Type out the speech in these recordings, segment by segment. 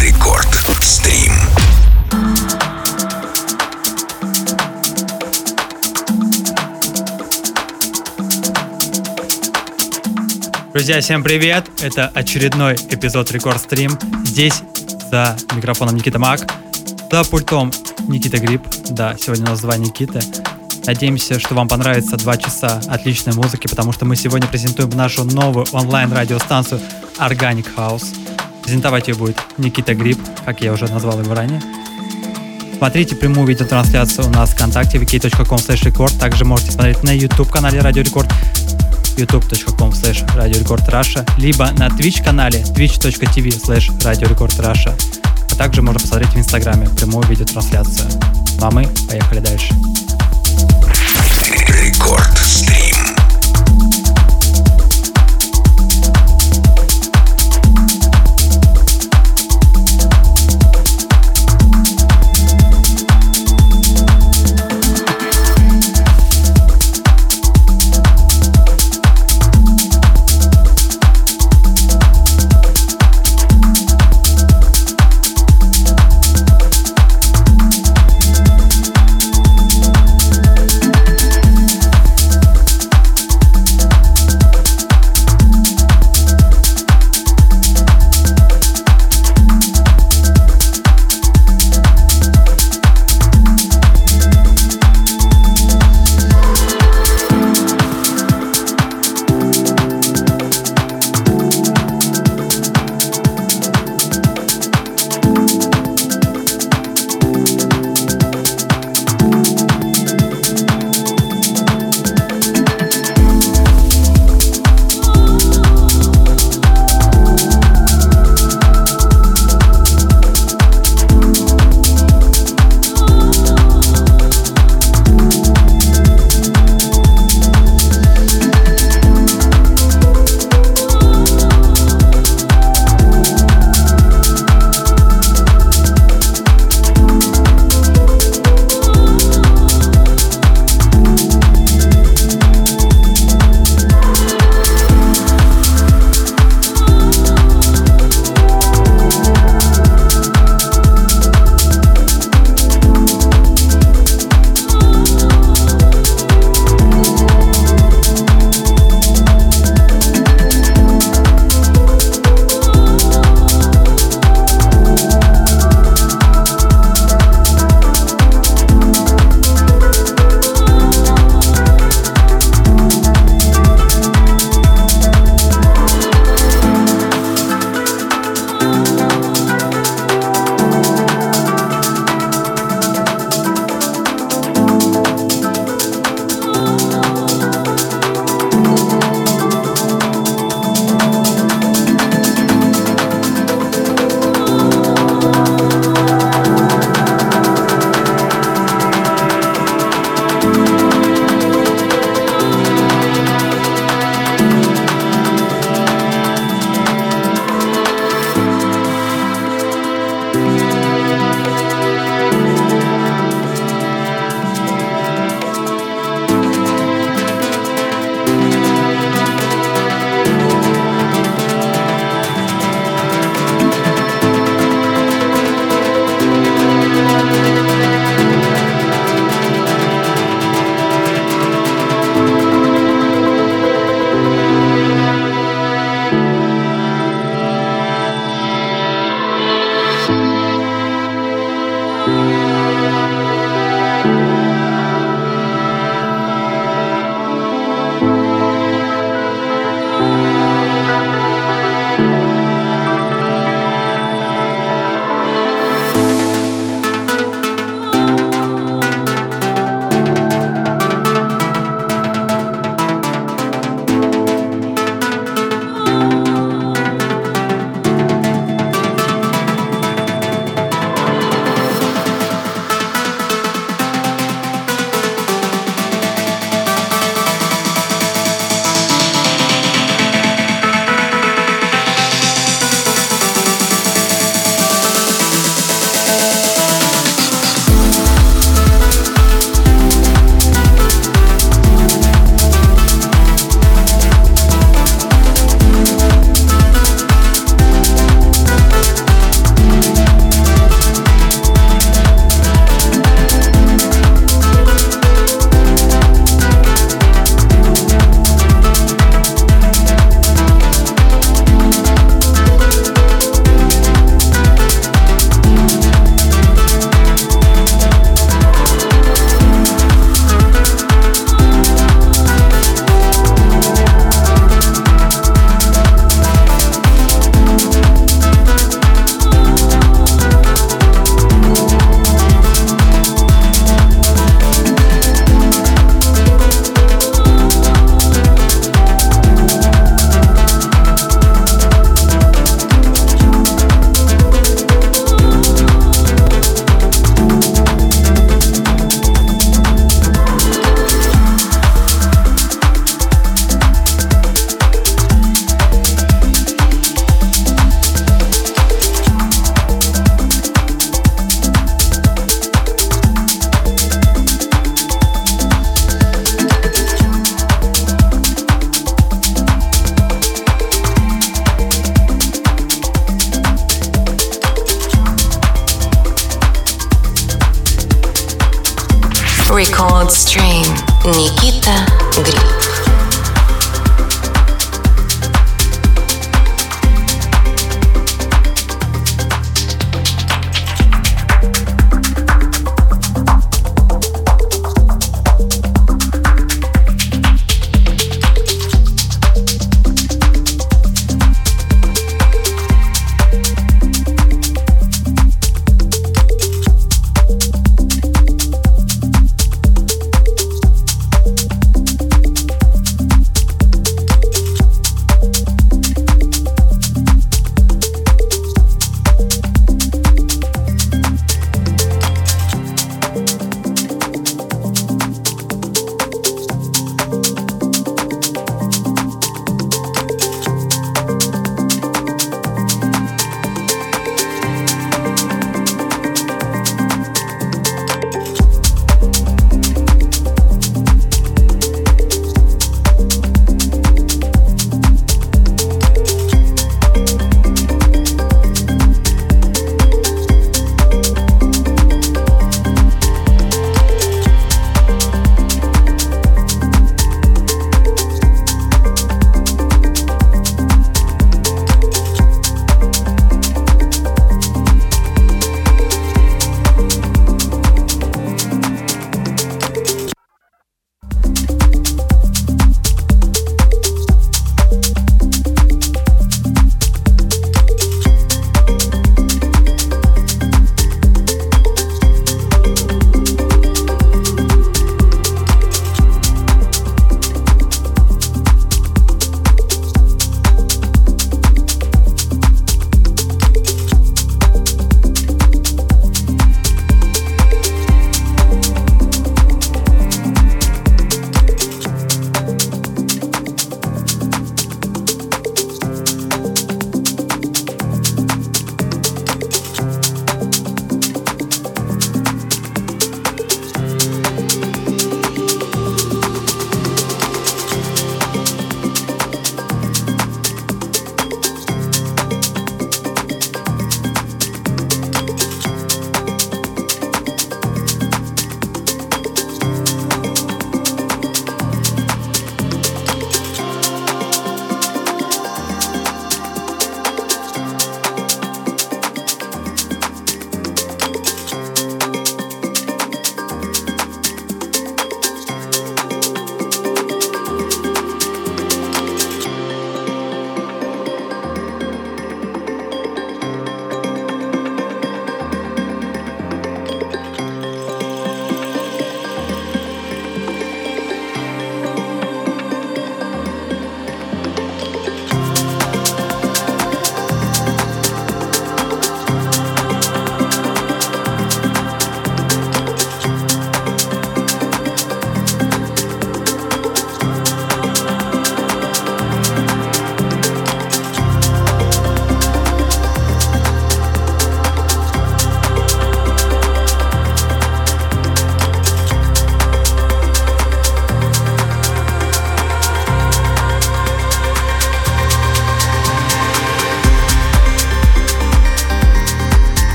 Рекорд стрим. Друзья, всем привет! Это очередной эпизод Рекорд Стрим. Здесь за микрофоном Никита Мак, за пультом Никита Гриб. Да, сегодня у нас два Никиты. Надеемся, что вам понравится два часа отличной музыки, потому что мы сегодня презентуем нашу новую онлайн-радиостанцию Organic House. Презентовать ее будет Никита Гриб, как я уже назвал его ранее. Смотрите прямую видеотрансляцию у нас в ВКонтакте wiki.com record. Также можете смотреть на YouTube-канале Радио Рекорд youtube.com slash Russia, либо на Twitch-канале twitch.tv slash Russia. А также можно посмотреть в Инстаграме прямую видеотрансляцию. Ну а мы поехали дальше. Рекорд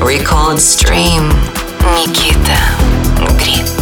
Record Stream. Никита Гриб.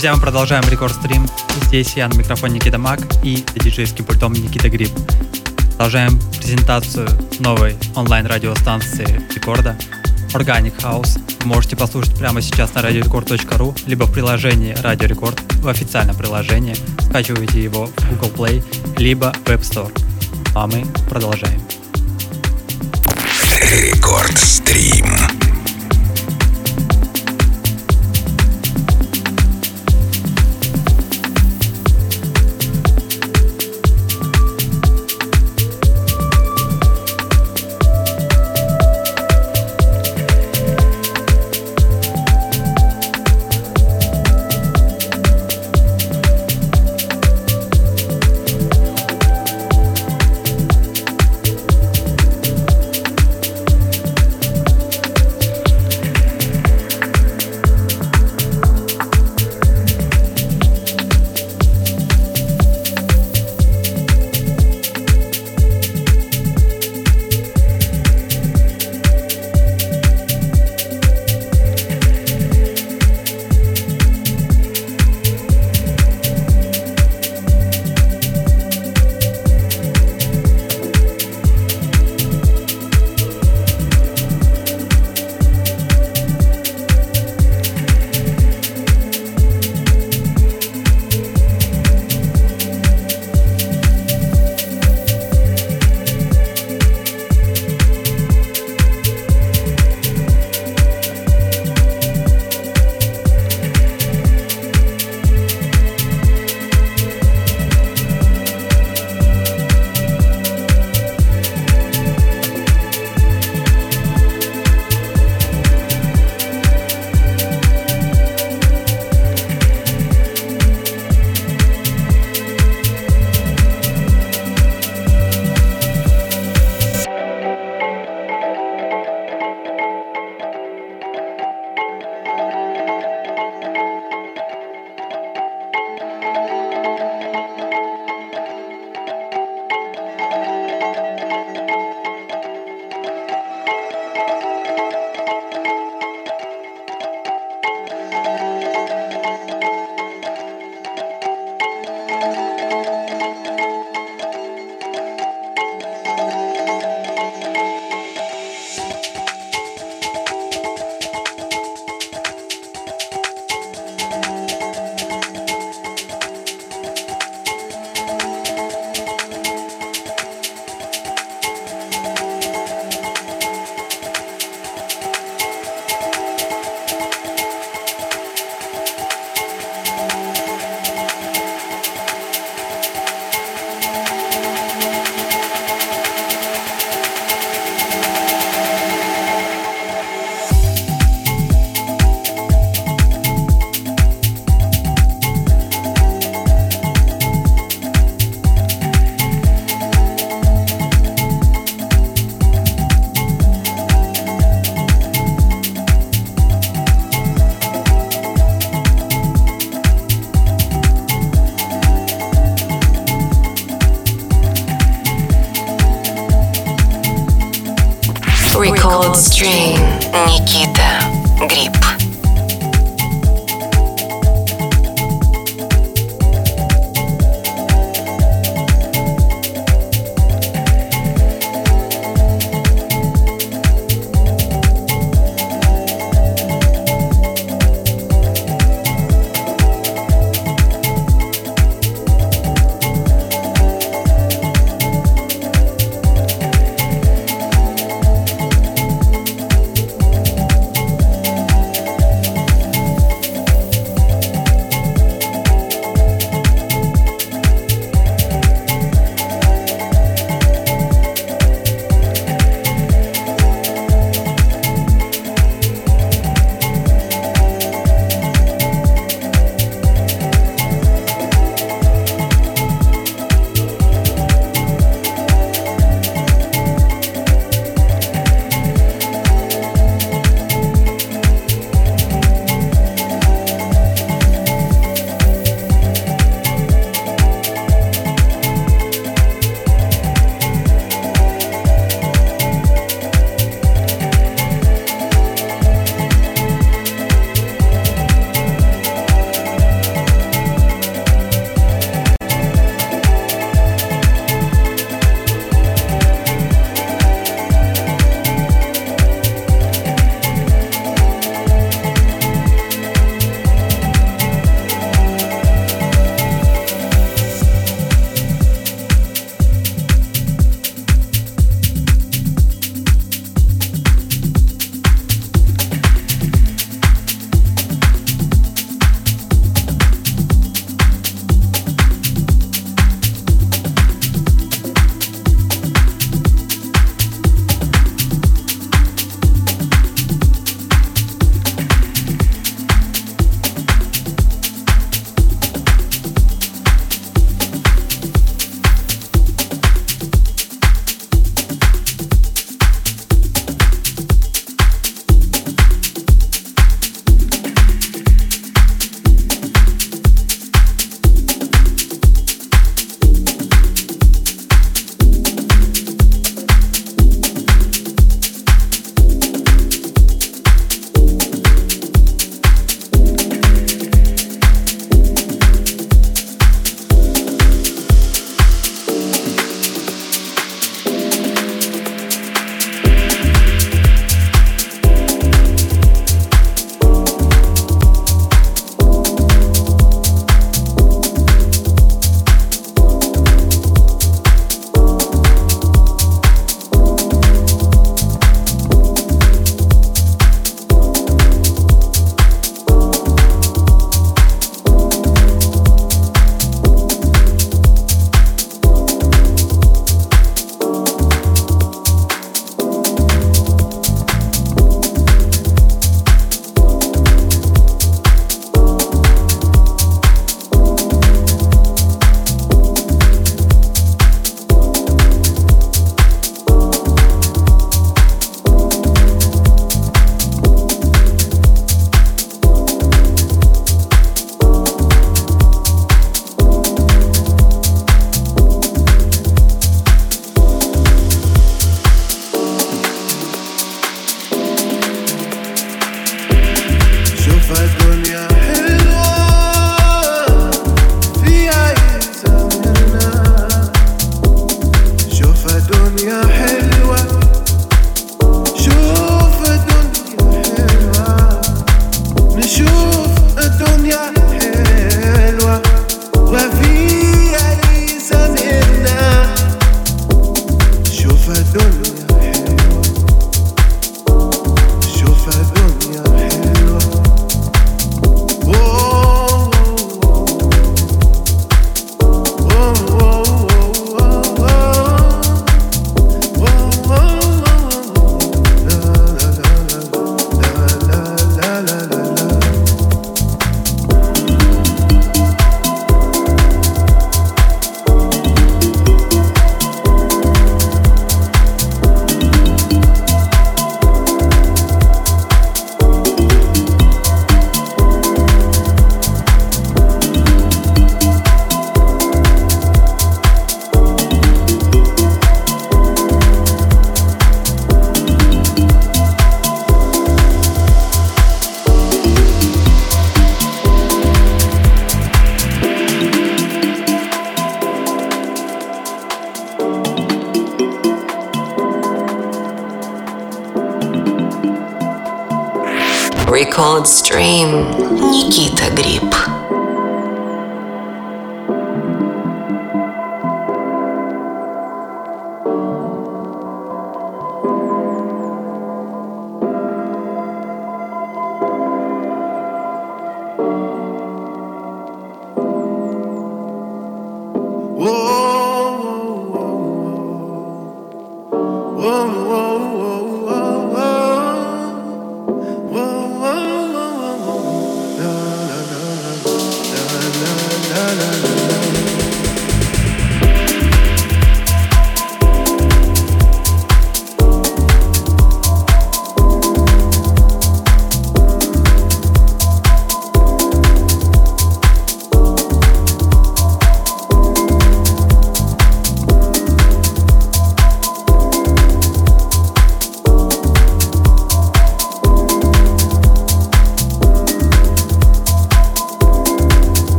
Друзья, мы продолжаем рекорд-стрим. Здесь я на микрофоне Никита Мак и диджейским пультом Никита Гриб. Продолжаем презентацию новой онлайн-радиостанции рекорда Organic House. Вы можете послушать прямо сейчас на radiorecord.ru, либо в приложении Radio Record, в официальном приложении. Скачивайте его в Google Play, либо в App Store. А мы продолжаем. Рекорд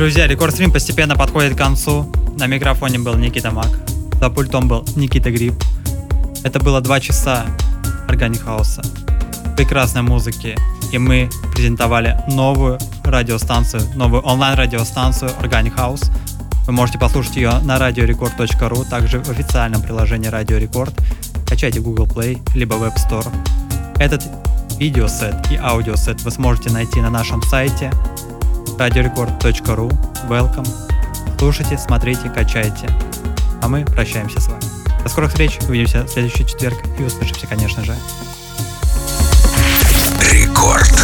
Друзья, рекорд-стрим постепенно подходит к концу. На микрофоне был Никита Мак. За пультом был Никита Гриб. Это было два часа органик хауса, прекрасной музыки. И мы презентовали новую радиостанцию, новую онлайн-радиостанцию Organic House. Вы можете послушать ее на radiorecord.ru, также в официальном приложении Radio Record. Качайте Google Play, либо Web Store. Этот видеосет и аудиосет вы сможете найти на нашем сайте radiorecord.ru. Welcome. Слушайте, смотрите, качайте. А мы прощаемся с вами. До скорых встреч, увидимся в следующий четверг и услышимся, конечно же. Рекорд